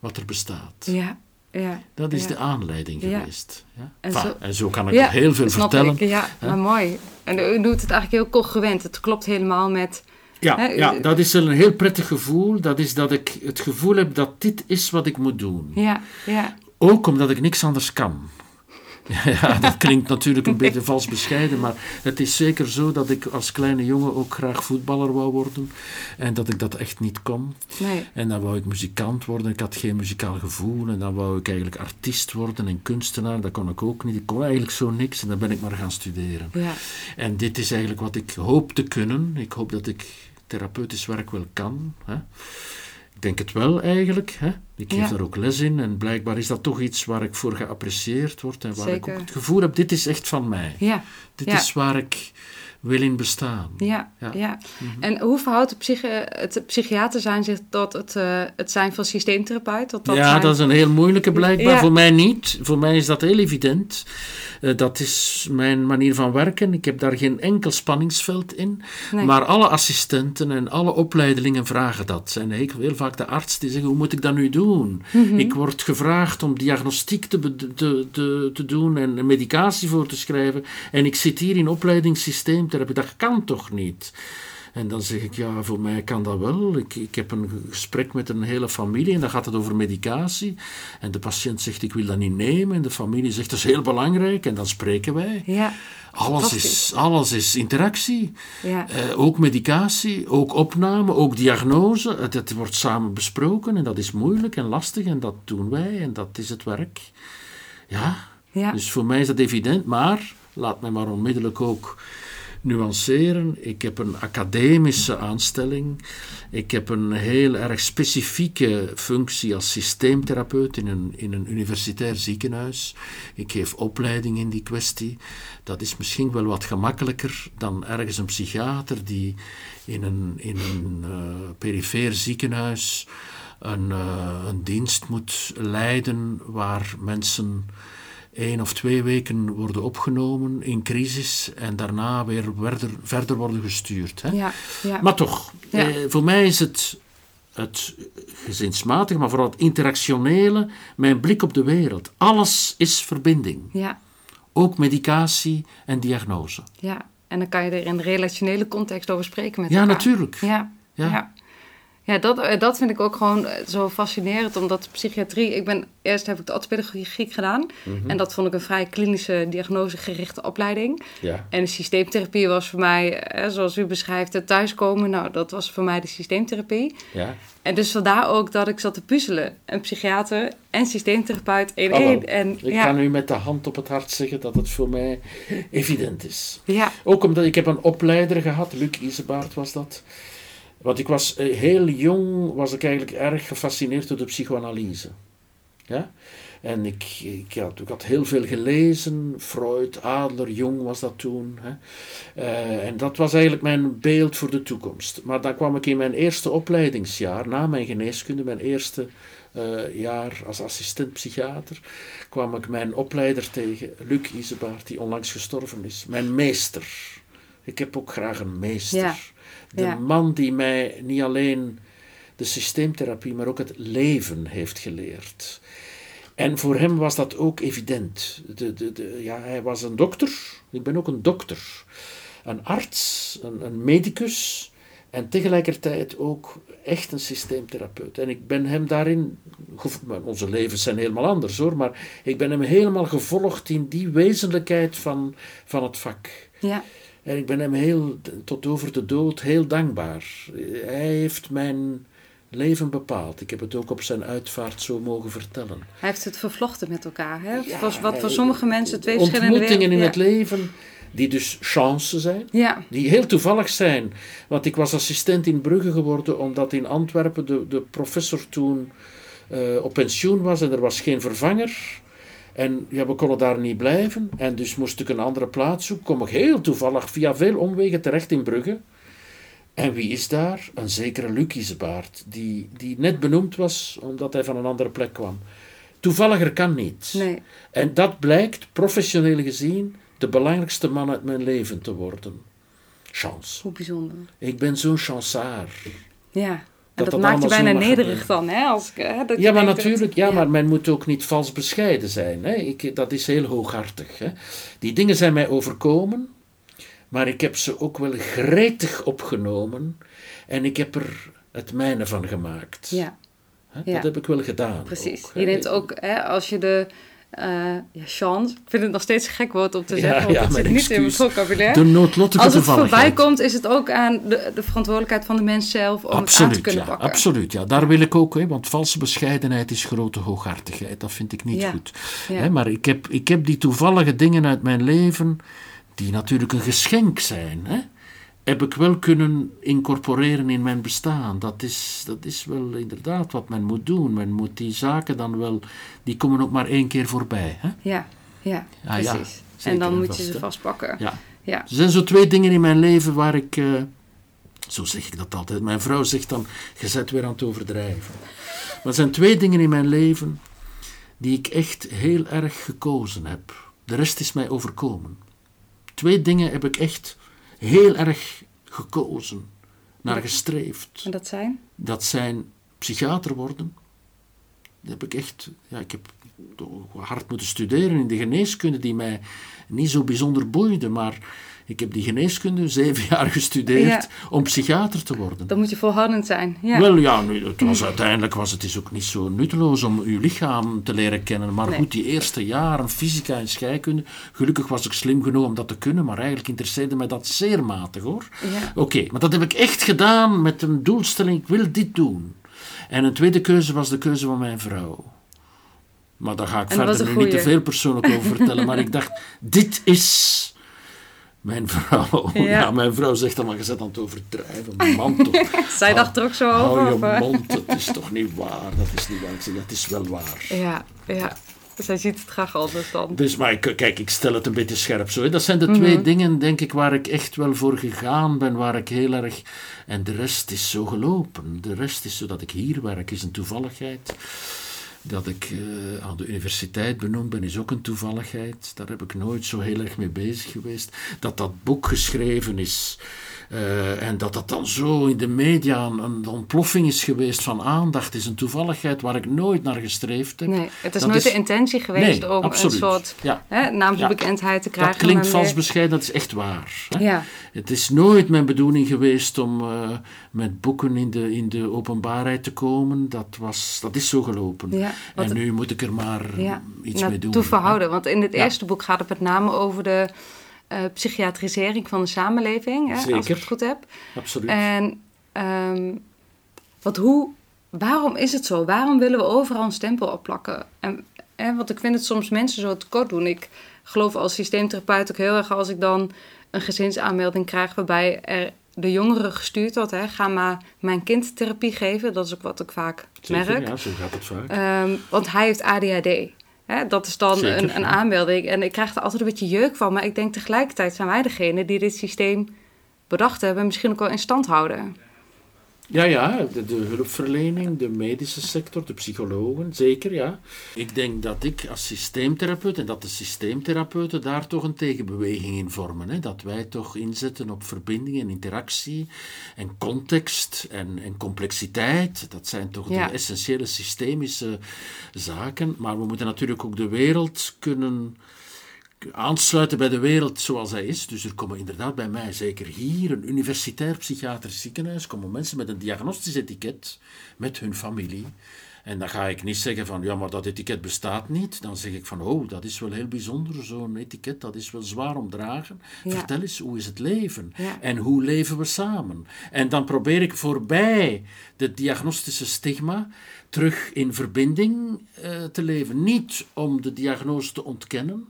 wat er bestaat. Ja. Ja. Dat is Ja. de aanleiding geweest. Ja. En Enfin, zo- en zo kan ik nog heel veel vertellen. Ik. Ja, maar mooi. En u doet het eigenlijk heel congruent. Het klopt helemaal met... Ja, Hè, ja, dat is een heel prettig gevoel. Dat is dat ik het gevoel heb dat dit is wat ik moet doen. Ja, ja, Ook omdat ik niks anders kan. Ja, dat klinkt natuurlijk een beetje vals bescheiden, maar het is zeker zo dat ik als kleine jongen ook graag voetballer wou worden en dat ik dat echt niet kon. nee. En dan wou ik muzikant worden, ik had geen muzikaal gevoel en dan wou ik eigenlijk artiest worden en kunstenaar, dat kon ik ook niet. Ik kon eigenlijk zo niks en dan ben ik maar gaan studeren. Ja, En dit is eigenlijk wat ik hoop te kunnen. Ik hoop dat ik therapeutisch werk wel kan. Hè. Ik denk het wel eigenlijk. Hè. Ik geef Ja. daar ook les in en blijkbaar is dat toch iets waar ik voor geapprecieerd word en waar ik ook het gevoel heb, dit is echt van mij. ja, Dit Ja. is waar ik wil in bestaan. ja, Ja. ja. En hoe verhoudt het, psychi het psychiater zijn zich tot het, eh, het zijn van systeemtherapeut? Tot dat ja, zijn... dat is een heel moeilijke blijkbaar. Ja. Voor mij niet. Voor mij is dat heel evident. Eh, dat is mijn manier van werken. Ik heb daar geen enkel spanningsveld in. Nee. Maar alle assistenten en alle opleidelingen vragen dat. En heel, heel vaak de arts die zeggen, hoe moet ik dat nu doen? Mhm. Ik word gevraagd om diagnostiek te, te, te, te doen en medicatie voor te schrijven. En ik zit hier in Dat kan toch niet? En dan zeg ik, ja, voor mij kan dat wel. Ik, ik heb een gesprek met een hele familie en dan gaat het over medicatie. En de patiënt zegt, ik wil dat niet nemen. En de familie zegt, dat is heel belangrijk. En dan spreken wij. Ja, Alles is, alles is interactie. Ja. Eh, ook medicatie, ook opname, ook diagnose. Het, het wordt samen besproken en dat is moeilijk en lastig en dat doen wij en dat is het werk. Ja, Ja. dus voor mij is dat evident, maar laat mij maar onmiddellijk ook nuanceren. Ik heb een academische aanstelling. Ik heb een heel erg specifieke functie als systeemtherapeut in een, in een universitair ziekenhuis. Ik geef opleiding in die kwestie. Dat is misschien wel wat gemakkelijker dan ergens een psychiater die in een, in een uh, perifeer ziekenhuis een, uh, een dienst moet leiden waar mensen één of twee weken worden opgenomen in crisis en daarna weer verder, verder worden gestuurd. Hè? Ja, ja. Maar toch, Ja. eh, voor mij is het, het gezinsmatige, maar vooral het interactionele, mijn blik op de wereld. Alles is verbinding. Ja, Ook medicatie en diagnose. ja, En dan kan je er in relationele context over spreken met Ja, elkaar. natuurlijk. Ja, Ja. ja. Ja. dat, eh, dat vind ik ook gewoon eh, zo fascinerend, omdat psychiatrie... Ik ben, eerst heb ik de orthopedagogiek gedaan. Mhm. En dat vond ik een vrij klinische, diagnosegerichte opleiding. Ja. En de systeemtherapie was voor mij, eh, zoals u beschrijft, het thuiskomen. Nou, dat was voor mij de systeemtherapie. Ja. En dus vandaar ook dat ik zat te puzzelen. Een psychiater en systeemtherapeut in één. En Ik ja, kan u met de hand op het hart zeggen dat het voor mij evident is. ja, Ook omdat ik heb een opleider gehad, Luc Isebaard was dat. Want ik was eh, heel jong, was ik eigenlijk erg gefascineerd door de psychoanalyse. Ja? En ik, ik, had, ik had heel veel gelezen, Freud, Adler, Jung was dat toen. Hè? Eh, en dat was eigenlijk mijn beeld voor de toekomst. Maar dan kwam ik in mijn eerste opleidingsjaar, na mijn geneeskunde, mijn eerste eh, jaar als assistent psychiater, kwam ik mijn opleider tegen, Luc Isebaard, die onlangs gestorven is. Mijn meester. Ik heb ook graag een meester. Ja. De Ja. man die mij niet alleen de systeemtherapie, maar ook het leven heeft geleerd. En voor hem was dat ook evident. De, de, de, ja, hij was een dokter. Ik ben ook een dokter. Een arts, een, een medicus. En tegelijkertijd ook echt een systeemtherapeut. En ik ben hem daarin. Onze levens zijn helemaal anders hoor. Maar ik ben hem helemaal gevolgd in die wezenlijkheid van, van het vak. ja, En ik ben hem heel, tot over de dood heel dankbaar. Hij heeft mijn leven bepaald. Ik heb het ook op zijn uitvaart zo mogen vertellen. hij heeft het vervlochten met elkaar. Hè? Ja, wat, wat voor sommige mensen twee verschillende Ontmoetingen in het leven die dus chance zijn. Ja, Die heel toevallig zijn. Want ik was assistent in Brugge geworden omdat in Antwerpen de, de professor toen eh, op pensioen was en er was geen vervanger. En ja, we konden daar niet blijven. En dus moest ik een andere plaats zoeken. Kom ik heel toevallig via veel omwegen terecht in Brugge. En wie is daar? Een zekere Luc Isebaard, die, die net benoemd was omdat hij van een andere plek kwam. Toevalliger kan niet. nee. En dat blijkt, professioneel gezien, de belangrijkste man uit mijn leven te worden. Chance. Hoe bijzonder. Ik ben zo'n chansaar. Ja. En Dat dat, dat maakt je bijna nederig dan, hè? Als, ik, hè dat Ja, maar natuurlijk, ja, maar men moet ook niet vals bescheiden zijn. Hè. Ik, dat is heel hooghartig. Hè. Die dingen zijn mij overkomen, maar ik heb ze ook wel gretig opgenomen en ik heb er het mijne van gemaakt. Ja, Hè. ja. Dat heb ik wel gedaan. precies. ook, je neemt ook, hè, als je de... eh ja, chance. Ik vind het nog steeds een gek woord om te Ja, zeggen, want ja, het zit niet in mijn excuus. vocabulaire. De noodlottige Als het voorbij komt, is het ook aan de, de verantwoordelijkheid van de mens zelf om het aan te kunnen ja, pakken. absoluut. Ja. Daar wil ik ook, hè, want valse bescheidenheid is grote hooghartigheid. Dat vind ik niet Ja, goed. ja. Hè, maar ik heb, ik heb die toevallige dingen uit mijn leven, die natuurlijk een geschenk zijn, hè, heb ik wel kunnen incorporeren in mijn bestaan. Dat is, dat is wel inderdaad wat men moet doen. Men moet die zaken dan wel, die komen ook maar één keer voorbij. Hè? Ja, ja, Ah, precies. en dan moet vast, je ze hè. vastpakken. Ja. Ja. Er zijn zo twee dingen in mijn leven waar ik. eh, zo zeg ik dat altijd. Mijn vrouw zegt dan: Je zet weer aan het overdrijven. Maar er zijn twee dingen in mijn leven die ik echt heel erg gekozen heb. De rest is mij overkomen. Twee dingen heb ik echt heel erg gekozen, naar gestreefd. En dat zijn? Dat zijn psychiater worden. Dat heb ik echt. Ja, ik heb hard moeten studeren in de geneeskunde, die mij niet zo bijzonder boeide. Maar ik heb die geneeskunde zeven jaar gestudeerd Ja. om psychiater te worden. Dan moet je volhoudend zijn. Ja. Wel ja, nu, het was, uiteindelijk was het is ook niet zo nutteloos om uw lichaam te leren kennen. Maar Nee. goed, die eerste jaren, fysica en scheikunde, gelukkig was ik slim genoeg om dat te kunnen, maar eigenlijk interesseerde mij dat zeer matig hoor. Ja. Oké, maar dat heb ik echt gedaan met een doelstelling, ik wil dit doen. En een tweede keuze was de keuze van mijn vrouw. Maar daar ga ik verder nu niet te veel persoonlijk over vertellen. Maar ik dacht, dit is mijn vrouw. Ja. Ja. mijn vrouw zegt dan maar, je zet aan het overdrijven. Man toch. Zij dacht er ook zo over. Hou je mond, het is toch niet waar. Dat is niet waar. Ik zeg, het is wel waar. Ja, ja. Zij ziet het graag anders dan. Dus, maar ik- kijk, ik stel het een beetje scherp zo. hè. Dat zijn de Mhm. twee dingen, denk ik, waar ik echt wel voor gegaan ben, waar ik heel erg... En de rest is zo gelopen. De rest is zo dat ik hier werk, is een toevalligheid. Dat ik eh, aan de universiteit benoemd ben, is ook een toevalligheid. Daar heb ik nooit zo heel erg mee bezig geweest. Dat dat boek geschreven is eh, en dat dat dan zo in de media een, een ontploffing is geweest van aandacht, is een toevalligheid waar ik nooit naar gestreefd heb. Nee, het is Dat nooit is- de intentie geweest Nee, om absoluut. een soort Ja. hè, naamsbekendheid te krijgen. Dat klinkt vals meer- bescheiden, dat is echt waar. hè. Ja, Het is nooit mijn bedoeling geweest om eh, met boeken in de, in de openbaarheid te komen. Dat, was, dat is zo gelopen. Ja, en nu moet ik er maar iets mee doen. naartoe verhouden. Want in het eerste boek gaat het met name over de eh, psychiatrisering van de samenleving, hè, als ik het goed heb. Absoluut. En ehm, wat, hoe, waarom is het zo? Waarom willen we overal een stempel opplakken? En, en want ik vind het soms mensen zo tekort doen. Ik geloof als systeemtherapeut ook heel erg als ik dan een gezinsaanmelding krijg waarbij er de jongeren gestuurd wordt. Hè, ga maar mijn kind therapie geven. Dat is ook wat ik vaak Zeker, merk. ja, zo gaat het vaak. Ehm, want hij heeft ADHD. Hè, dat is dan Zeker, een, een aanmelding. En ik krijg er altijd een beetje jeuk van. Maar ik denk tegelijkertijd zijn wij degene die dit systeem bedacht hebben. En misschien ook wel in stand houden. Ja, ja, de, de hulpverlening, de medische sector, de psychologen, zeker, ja. Ik denk dat ik als systeemtherapeut en dat de systeemtherapeuten daar toch een tegenbeweging in vormen. Hè? Dat wij toch inzetten op verbinding en interactie en context en, en complexiteit. Dat zijn toch Ja. de essentiële systemische zaken. Maar we moeten natuurlijk ook de wereld kunnen aansluiten bij de wereld zoals hij is. Dus er komen inderdaad bij mij, zeker hier, een universitair psychiatrisch ziekenhuis, komen mensen met een diagnostisch etiket, met hun familie. En dan ga ik niet zeggen van, ja, maar dat etiket bestaat niet. Dan zeg ik van, oh, dat is wel heel bijzonder, zo'n etiket, dat is wel zwaar om dragen. Ja. Vertel eens, hoe is het leven? Ja. En hoe leven we samen? En dan probeer ik voorbij de diagnostische stigma terug in verbinding eh, te leven. Niet om de diagnose te ontkennen,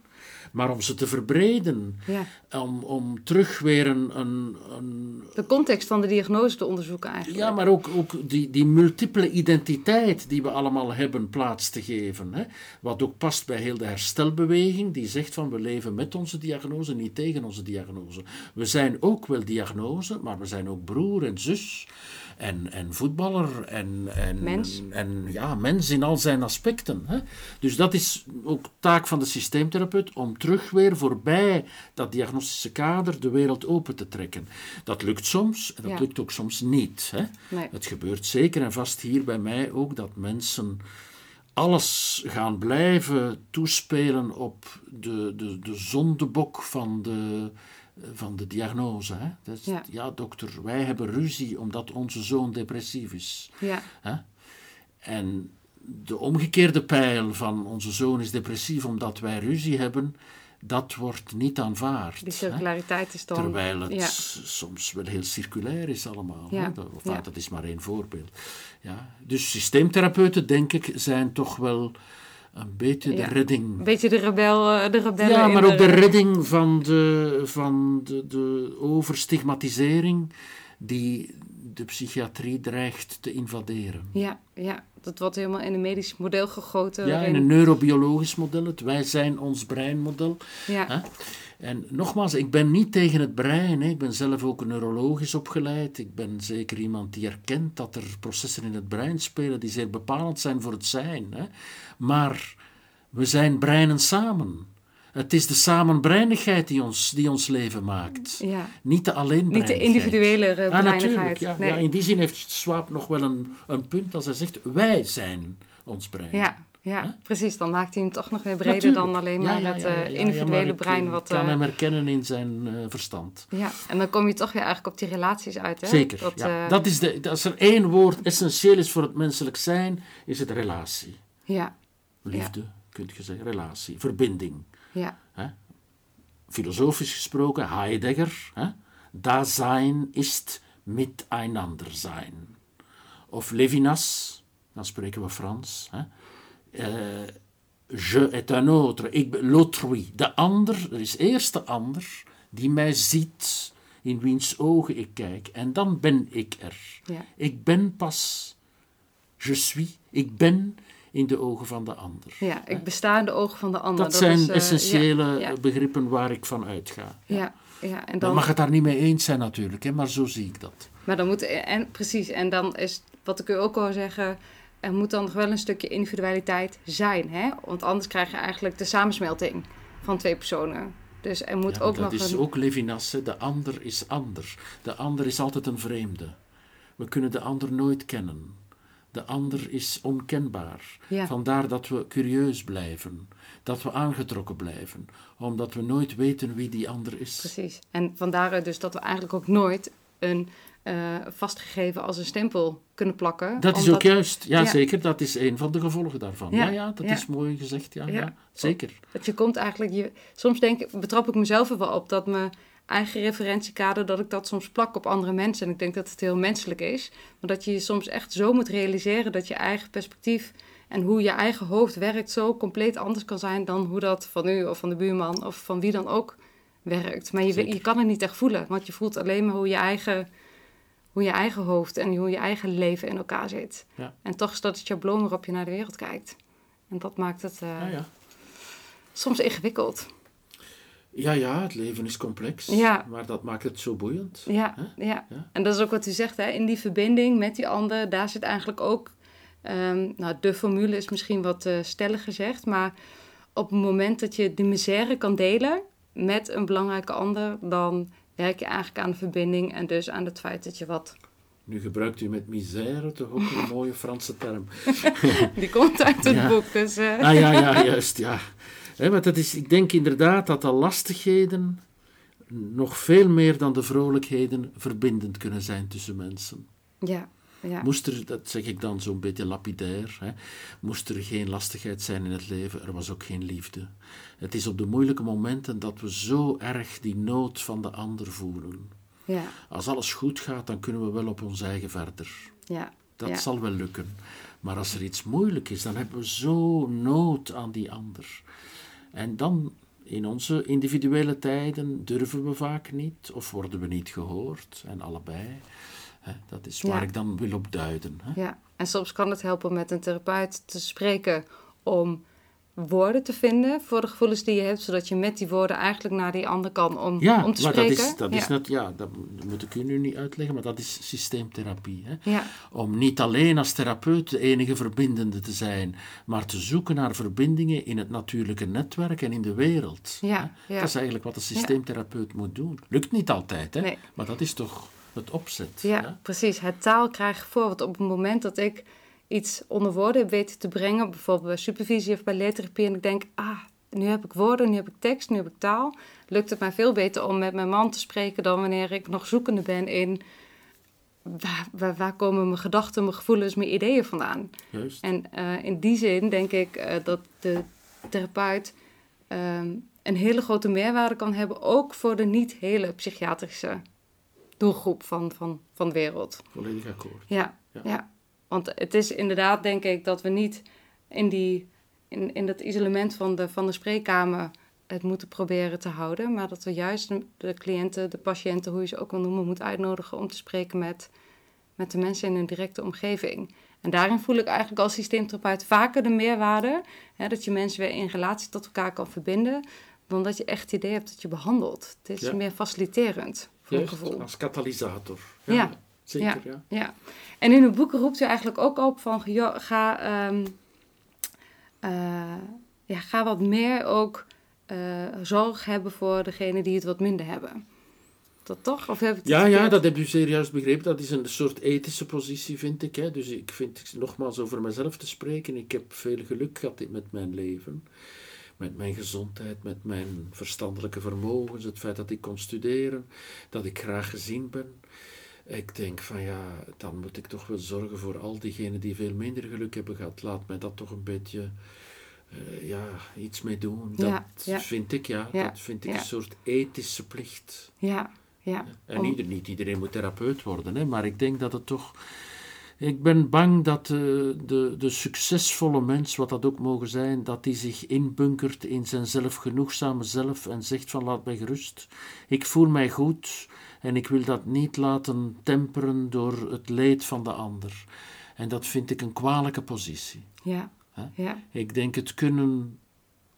maar om ze te verbreden. Ja. Om, om terug weer een, een, een De context van de diagnose te onderzoeken eigenlijk. ja, maar ook, ook die, die multiple identiteit die we allemaal hebben plaats te geven. Hè? Wat ook past bij heel de herstelbeweging, die zegt van we leven met onze diagnose, niet tegen onze diagnose. We zijn ook wel diagnose, maar we zijn ook broer en zus en, en voetballer en, en, Mens. en ja, mens in al zijn aspecten. Hè? Dus dat is ook taak van de systeemtherapeut om terug weer voorbij dat diagnostische kader de wereld open te trekken. Dat lukt soms en dat Ja. lukt ook soms niet. Hè? Nee. Het gebeurt zeker en vast hier bij mij ook dat mensen alles gaan blijven toespelen op de, de, de zondebok van de, van de diagnose. Hè? Dat is, Ja. ja. dokter, wij hebben ruzie omdat onze zoon depressief is. Ja, Hè? En de omgekeerde pijl van onze zoon is depressief omdat wij ruzie hebben, dat wordt niet aanvaard. die hè. circulariteit is dan... Terwijl het Ja. soms wel heel circulair is allemaal. Ja, hè. Dat, of, ja. dat is maar één voorbeeld. Ja. Dus systeemtherapeuten, denk ik, zijn toch wel een beetje Ja. de redding. Een beetje de, rebel, eh, de rebellen Ja, maar ook de de- redding van de, van de, de overstigmatisering die de psychiatrie dreigt te invaderen. Ja, ja, dat wordt helemaal in een medisch model gegoten. Ja, in een neurobiologisch model, het wij zijn ons breinmodel. ja, Hè? En nogmaals, ik ben niet tegen het brein. Hè. Ik ben zelf ook neurologisch opgeleid. Ik ben zeker iemand die erkent dat er processen in het brein spelen die zeer bepalend zijn voor het zijn. Hè. Maar we zijn breinen samen. Het is de samenbreinigheid die ons, die ons leven maakt. ja. Niet de alleen Niet de individuele uh, Ah, natuurlijk. breinigheid. Ja, nee. ja, in die zin heeft Swaap nog wel een, een punt als hij zegt: wij zijn ons brein. ja, ja, precies. Dan maakt hij hem toch nog weer breder Natuurlijk. dan alleen Ja, maar ja, het ja, ja, eh, ja, ja, individuele brein. eh, Wat, kan eh, hem herkennen in zijn eh, verstand. ja, en dan kom je toch weer eigenlijk op die relaties uit. Hè? Zeker. Dat, ja. eh, dat is de, als er één woord essentieel is voor het menselijk zijn, is het relatie. ja, Liefde, kunt je zeggen, relatie, verbinding. Ja, Filosofisch gesproken, Heidegger, hè? Dasein ist miteinander zijn. Of Levinas, dan spreken we Frans. Hè? Eh, je est un autre, ik l'autrui. De ander, er is eerst de ander die mij ziet, in wiens ogen ik kijk. En dan ben ik er. ja. Ik ben pas, je suis, ik ben in de ogen van de ander. ja, ik besta in de ogen van de ander. Dat, zijn is, eh, essentiële ja, begrippen waar ik van uitga. ja, ja, en Dan mag het daar niet mee eens zijn natuurlijk, hè, maar zo zie ik dat. Maar dan moet, en precies, en dan is wat ik u ook wil zeggen, er moet dan nog wel een stukje individualiteit zijn. Hè? Want anders krijg je eigenlijk de samensmelting van twee personen. Dus er moet Ja, ook dat nog is een... ook Levinas, hè. de ander is anders. De ander is altijd een vreemde. We kunnen de ander nooit kennen. De ander is onkenbaar. Ja. Vandaar dat we curieus blijven, dat we aangetrokken blijven, omdat we nooit weten wie die ander is. Precies. En vandaar dus dat we eigenlijk ook nooit een eh, vastgegeven als een stempel kunnen plakken. Dat is ook juist, ja, Ja. zeker, dat is een van de gevolgen daarvan. Ja, Ja, ja, dat ja. is mooi gezegd, ja, Ja. ja. zeker. Dat je komt eigenlijk... Je, soms denk, ik- betrap ik mezelf er wel op dat mijn eigen referentiekader... dat ik dat soms plak op andere mensen. En ik denk dat het heel menselijk is. Maar dat je je soms echt zo moet realiseren... dat je eigen perspectief en hoe je eigen hoofd werkt... zo compleet anders kan zijn dan hoe dat van u of van de buurman... of van wie dan ook werkt. Maar je, je kan het niet echt voelen. Want je voelt alleen maar hoe je eigen, hoe je eigen hoofd... en hoe je eigen leven in elkaar zit. Ja. En toch is dat het schabloon waarop je naar de wereld kijkt. En dat maakt het eh, Ja, ja. soms ingewikkeld. Ja, ja, het leven is complex, Ja. maar dat maakt het zo boeiend. Ja, ja. Ja. en dat is ook wat u zegt, hè? in die verbinding met die ander, daar zit eigenlijk ook, ehm, nou, de formule is misschien wat eh stellig gezegd, maar op het moment dat je de misère kan delen met een belangrijke ander, dan werk je eigenlijk aan de verbinding en dus aan het feit dat je wat, Nu gebruikt u met misère toch ook een mooie Franse term. die komt uit het Ja. boek, dus eh, Ah ja, ja, juist, ja. Want dat is, ik denk inderdaad dat de lastigheden nog veel meer dan de vrolijkheden verbindend kunnen zijn tussen mensen. ja, ja, Moest er, dat zeg ik dan zo'n beetje lapidair, hè, moest er geen lastigheid zijn in het leven, er was ook geen liefde. Het is op de moeilijke momenten dat we zo erg die nood van de ander voelen. ja, Als alles goed gaat, dan kunnen we wel op ons eigen verder. ja, Dat zal wel lukken. Maar als er iets moeilijk is, dan hebben we zo nood aan die ander. En dan, in onze individuele tijden, durven we vaak niet of worden we niet gehoord. En allebei. Hè, dat is waar Ja. ik dan wil op duiden. Hè. Ja, en soms kan het helpen met een therapeut te spreken om woorden te vinden voor de gevoelens die je hebt, zodat je met die woorden eigenlijk naar die ander kan om, Ja, om te maar dat is, dat ja. is net, ja, dat moet ik u nu niet uitleggen, maar dat is systeemtherapie. Hè. ja, Om niet alleen als therapeut de enige verbindende te zijn, maar te zoeken naar verbindingen in het natuurlijke netwerk en in de wereld. Ja. Dat is eigenlijk wat een systeemtherapeut moet doen. Lukt niet altijd, hè? Nee. maar dat is toch het opzet. ja, precies. Het taal krijg je voor. Want op het moment dat ik iets onder woorden heb weten te brengen, bijvoorbeeld bij supervisie of bij leertherapie, en ik denk, ah, nu heb ik woorden, nu heb ik tekst, nu heb ik taal, lukt het mij veel beter om met mijn man te spreken dan wanneer ik nog zoekende ben in waar, waar, waar komen mijn gedachten, mijn gevoelens, mijn ideeën vandaan. Juist. En eh, in die zin denk ik eh, dat de therapeut ehm, een hele grote meerwaarde kan hebben, ook voor de niet hele psychiatrische doelgroep van, van, van de wereld. Volledig akkoord. Ja, Ja. ja. Want het is inderdaad denk ik dat we niet in, die, in, in dat isolement van de, van de spreekkamer het moeten proberen te houden, maar dat we juist de, cliënten, de patiënten, hoe je ze ook wil noemen, moeten uitnodigen om te spreken met, met de mensen in hun directe omgeving. En daarin voel ik eigenlijk als systeemtherapeut vaker de meerwaarde, hè, dat je mensen weer in relatie tot elkaar kan verbinden, dan dat je echt het idee hebt dat je behandelt. Het is Ja. meer faciliterend, voor Juist, gevoel. als katalysator. Ja. Zeker, ja. Ja, en in uw boeken roept u eigenlijk ook op van ga, ehm, eh, ja, ga wat meer ook eh, zorg hebben voor degenen die het wat minder hebben. Dat toch? Of heb het Ja, ja, dat heb zeer juist begrepen. Dat is een soort ethische positie, vind ik. Hè. Dus ik vind, nogmaals over mezelf te spreken, ik heb veel geluk gehad met mijn leven. Met mijn gezondheid, met mijn verstandelijke vermogens, het feit dat ik kon studeren, dat ik graag gezien ben. Ik denk van ja, dan moet ik toch wel zorgen voor al diegenen die veel minder geluk hebben gehad. Laat mij dat toch een beetje eh, ja, iets mee doen. Dat Ja, ja. vind ik, ja. Ja, Dat vind ik een soort ethische plicht. Ja, ja. En ieder, niet iedereen moet therapeut worden, hè, maar ik denk dat het toch. Ik ben bang dat de, de, de succesvolle mens, wat dat ook mogen zijn, dat die zich inbunkert in zijn zelfgenoegzame zelf en zegt van laat mij gerust. Ik voel mij goed en ik wil dat niet laten temperen door het leed van de ander. En dat vind ik een kwalijke positie. Ja, ja, Ik denk het kunnen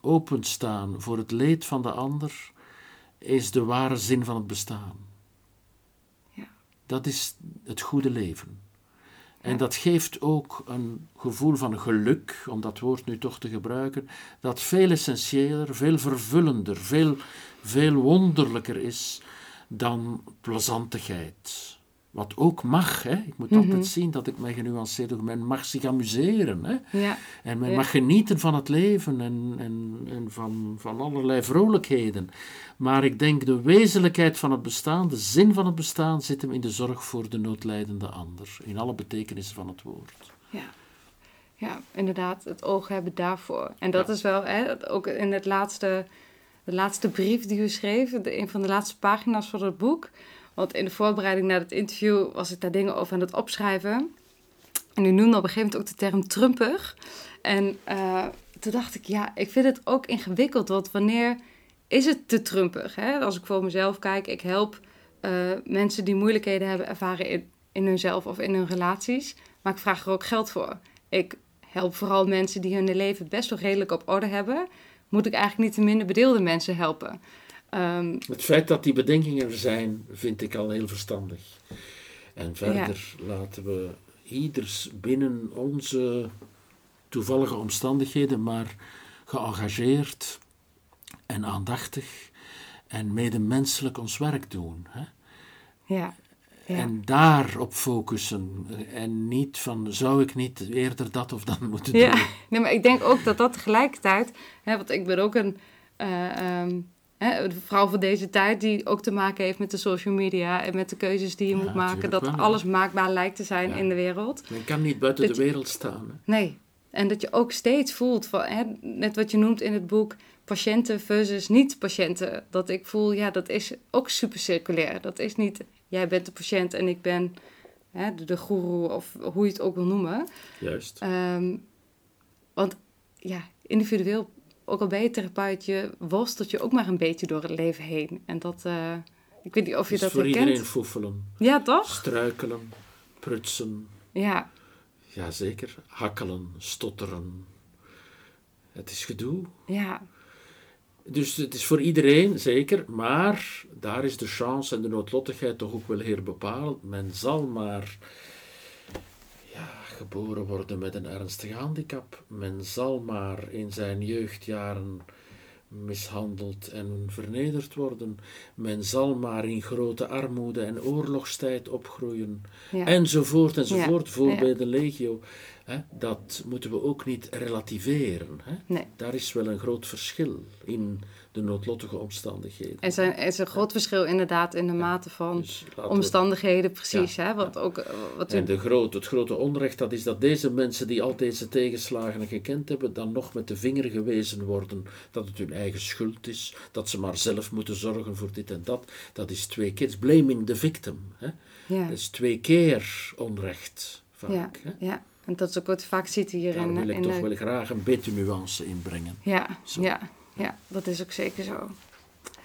openstaan voor het leed van de ander is de ware zin van het bestaan. Ja. Dat is het goede leven. En dat geeft ook een gevoel van geluk, om dat woord nu toch te gebruiken, dat veel essentiëler, veel vervullender, veel, veel wonderlijker is dan plezantigheid. Wat ook mag. Hè. Ik moet altijd zien dat ik mij genuanceerd doe. Men mag zich amuseren. Hè. Ja. En men Ja. mag genieten van het leven en, en, en van, van allerlei vrolijkheden. Maar ik denk de wezenlijkheid van het bestaan, de zin van het bestaan, zit hem in de zorg voor de noodlijdende ander. In alle betekenissen van het woord. Ja. ja, inderdaad, het oog hebben daarvoor. En dat Ja. is wel, hè, ook in het laatste, de laatste brief die u schreef, de, een van de laatste pagina's van het boek. Want in de voorbereiding naar het interview was ik daar dingen over aan het opschrijven. En u noemde op een gegeven moment ook de term trumpig. En eh, toen dacht ik, ja, ik vind het ook ingewikkeld. Want wanneer is het te trumpig? Hè? Als ik voor mezelf kijk, ik help eh, mensen die moeilijkheden hebben ervaren in, in hunzelf of in hun relaties. Maar ik vraag er ook geld voor. Ik help vooral mensen die hun leven best wel redelijk op orde hebben. Moet ik eigenlijk niet de minder bedeelde mensen helpen? Ehm, Het feit dat die bedenkingen er zijn, vind ik al heel verstandig. En verder laten we ieders binnen onze toevallige omstandigheden, maar geëngageerd en aandachtig en medemenselijk ons werk doen. Hè? ja. Ja. En daarop focussen. En niet van, zou ik niet eerder dat of dat moeten Ja, doen? nee, maar ik denk ook dat dat tegelijkertijd, hè, want ik ben ook een, eh, ehm, hè, een vrouw van deze tijd die ook te maken heeft met de social media en met de keuzes die je Ja, moet maken, dat wel, ja. alles maakbaar lijkt te zijn Ja. in de wereld. Men kan niet buiten Dat de je- wereld staan. Hè? Nee, en dat je ook steeds voelt van, hè, net wat je noemt in het boek, patiënten versus niet-patiënten. Dat ik voel, ja, dat is ook super circulair. Dat is niet, jij bent de patiënt en ik ben hè, de, de goeroe of hoe je het ook wil noemen. Juist. Ehm, want ja, individueel, ook al ben je therapeut, je worstelt je ook maar een beetje door het leven heen. En dat, eh, ik weet niet of je is dat voor herkent. iedereen foefelen, Ja, toch? struikelen, prutsen, Ja, jazeker, hakkelen, stotteren. Het is gedoe. ja, Dus het is voor iedereen, zeker, maar daar is de chance en de noodlottigheid toch ook wel heel bepalend. Men zal maar ja, geboren worden met een ernstige handicap. Men zal maar in zijn jeugdjaren mishandeld en vernederd worden. Men zal maar in grote armoede en oorlogstijd opgroeien. ja. Enzovoort, enzovoort. Ja, Voorbeelden legio. Hè, dat moeten we ook niet relativeren. Hè. Nee. Daar is wel een groot verschil in de noodlottige omstandigheden. Er, zijn, er is een groot verschil inderdaad in de mate van Dus omstandigheden, precies. Hè? Want ook eh, wat u En de groot, het grote onrecht, dat is dat deze mensen die al deze tegenslagen gekend hebben, dan nog met de vinger gewezen worden dat het hun eigen schuld is, dat ze maar zelf moeten zorgen voor dit en dat. Dat is twee keer, blaming the victim. Hè? ja, Dat is twee keer onrecht, vaak. ja, Hè? ja. En dat is ook wat je vaak ziet hier Daar in, wil ik in toch de- wel graag een beetje nuance in brengen. Ja, Zo. ja, ja, dat is ook zeker zo.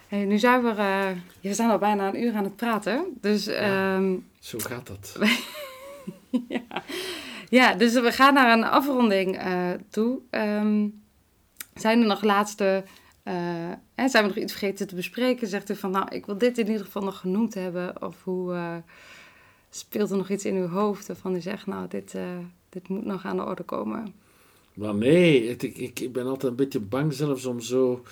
Hey, nu zijn we, eh, ja, we zijn al bijna een uur aan het praten. Dus Ja. ehm, Zo gaat dat. ja, dus we gaan naar een afronding eh, toe. Ehm, zijn er nog laatste, eh, zijn we nog iets vergeten te bespreken? Zegt u van, nou, ik wil dit in ieder geval nog genoemd hebben. Of hoe speelt er nog iets in uw hoofd waarvan u zegt, nou, dit, dit moet nog aan de orde komen? Maar nee, het- ik, ik, ben altijd een beetje bang zelfs om zo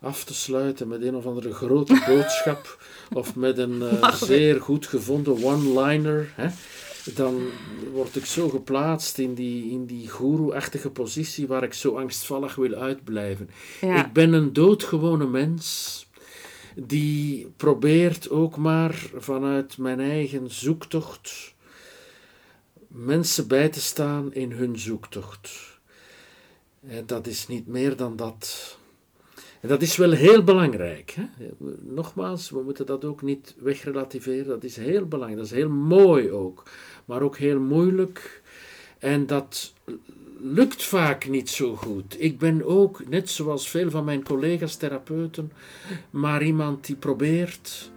af te sluiten met een of andere grote boodschap of met een eh, zeer goed gevonden one-liner. Dan word ik zo geplaatst in die, in die goeroe-achtige positie waar ik zo angstvallig wil uitblijven. Ja, Ik ben een doodgewone mens die probeert ook maar vanuit mijn eigen zoektocht mensen bij te staan in hun zoektocht. En dat is niet meer dan dat. En dat is wel heel belangrijk. Hè? Nogmaals, we moeten dat ook niet wegrelativeren. Dat is heel belangrijk. Dat is heel mooi ook. Maar ook heel moeilijk. En dat lukt vaak niet zo goed. Ik ben ook, net zoals veel van mijn collega's therapeuten, maar iemand die probeert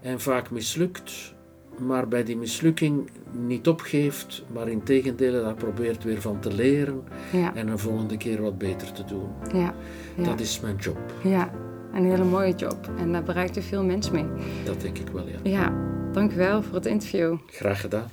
en vaak mislukt, maar bij die mislukking niet opgeeft, maar in tegendeel daar probeert weer van te leren ja, en een volgende keer wat beter te doen. ja, ja, Dat is mijn job. ja. Een hele mooie job. En daar bereikt u veel mensen mee. Dat denk ik wel, ja. Ja, dank u wel voor het interview. Graag gedaan.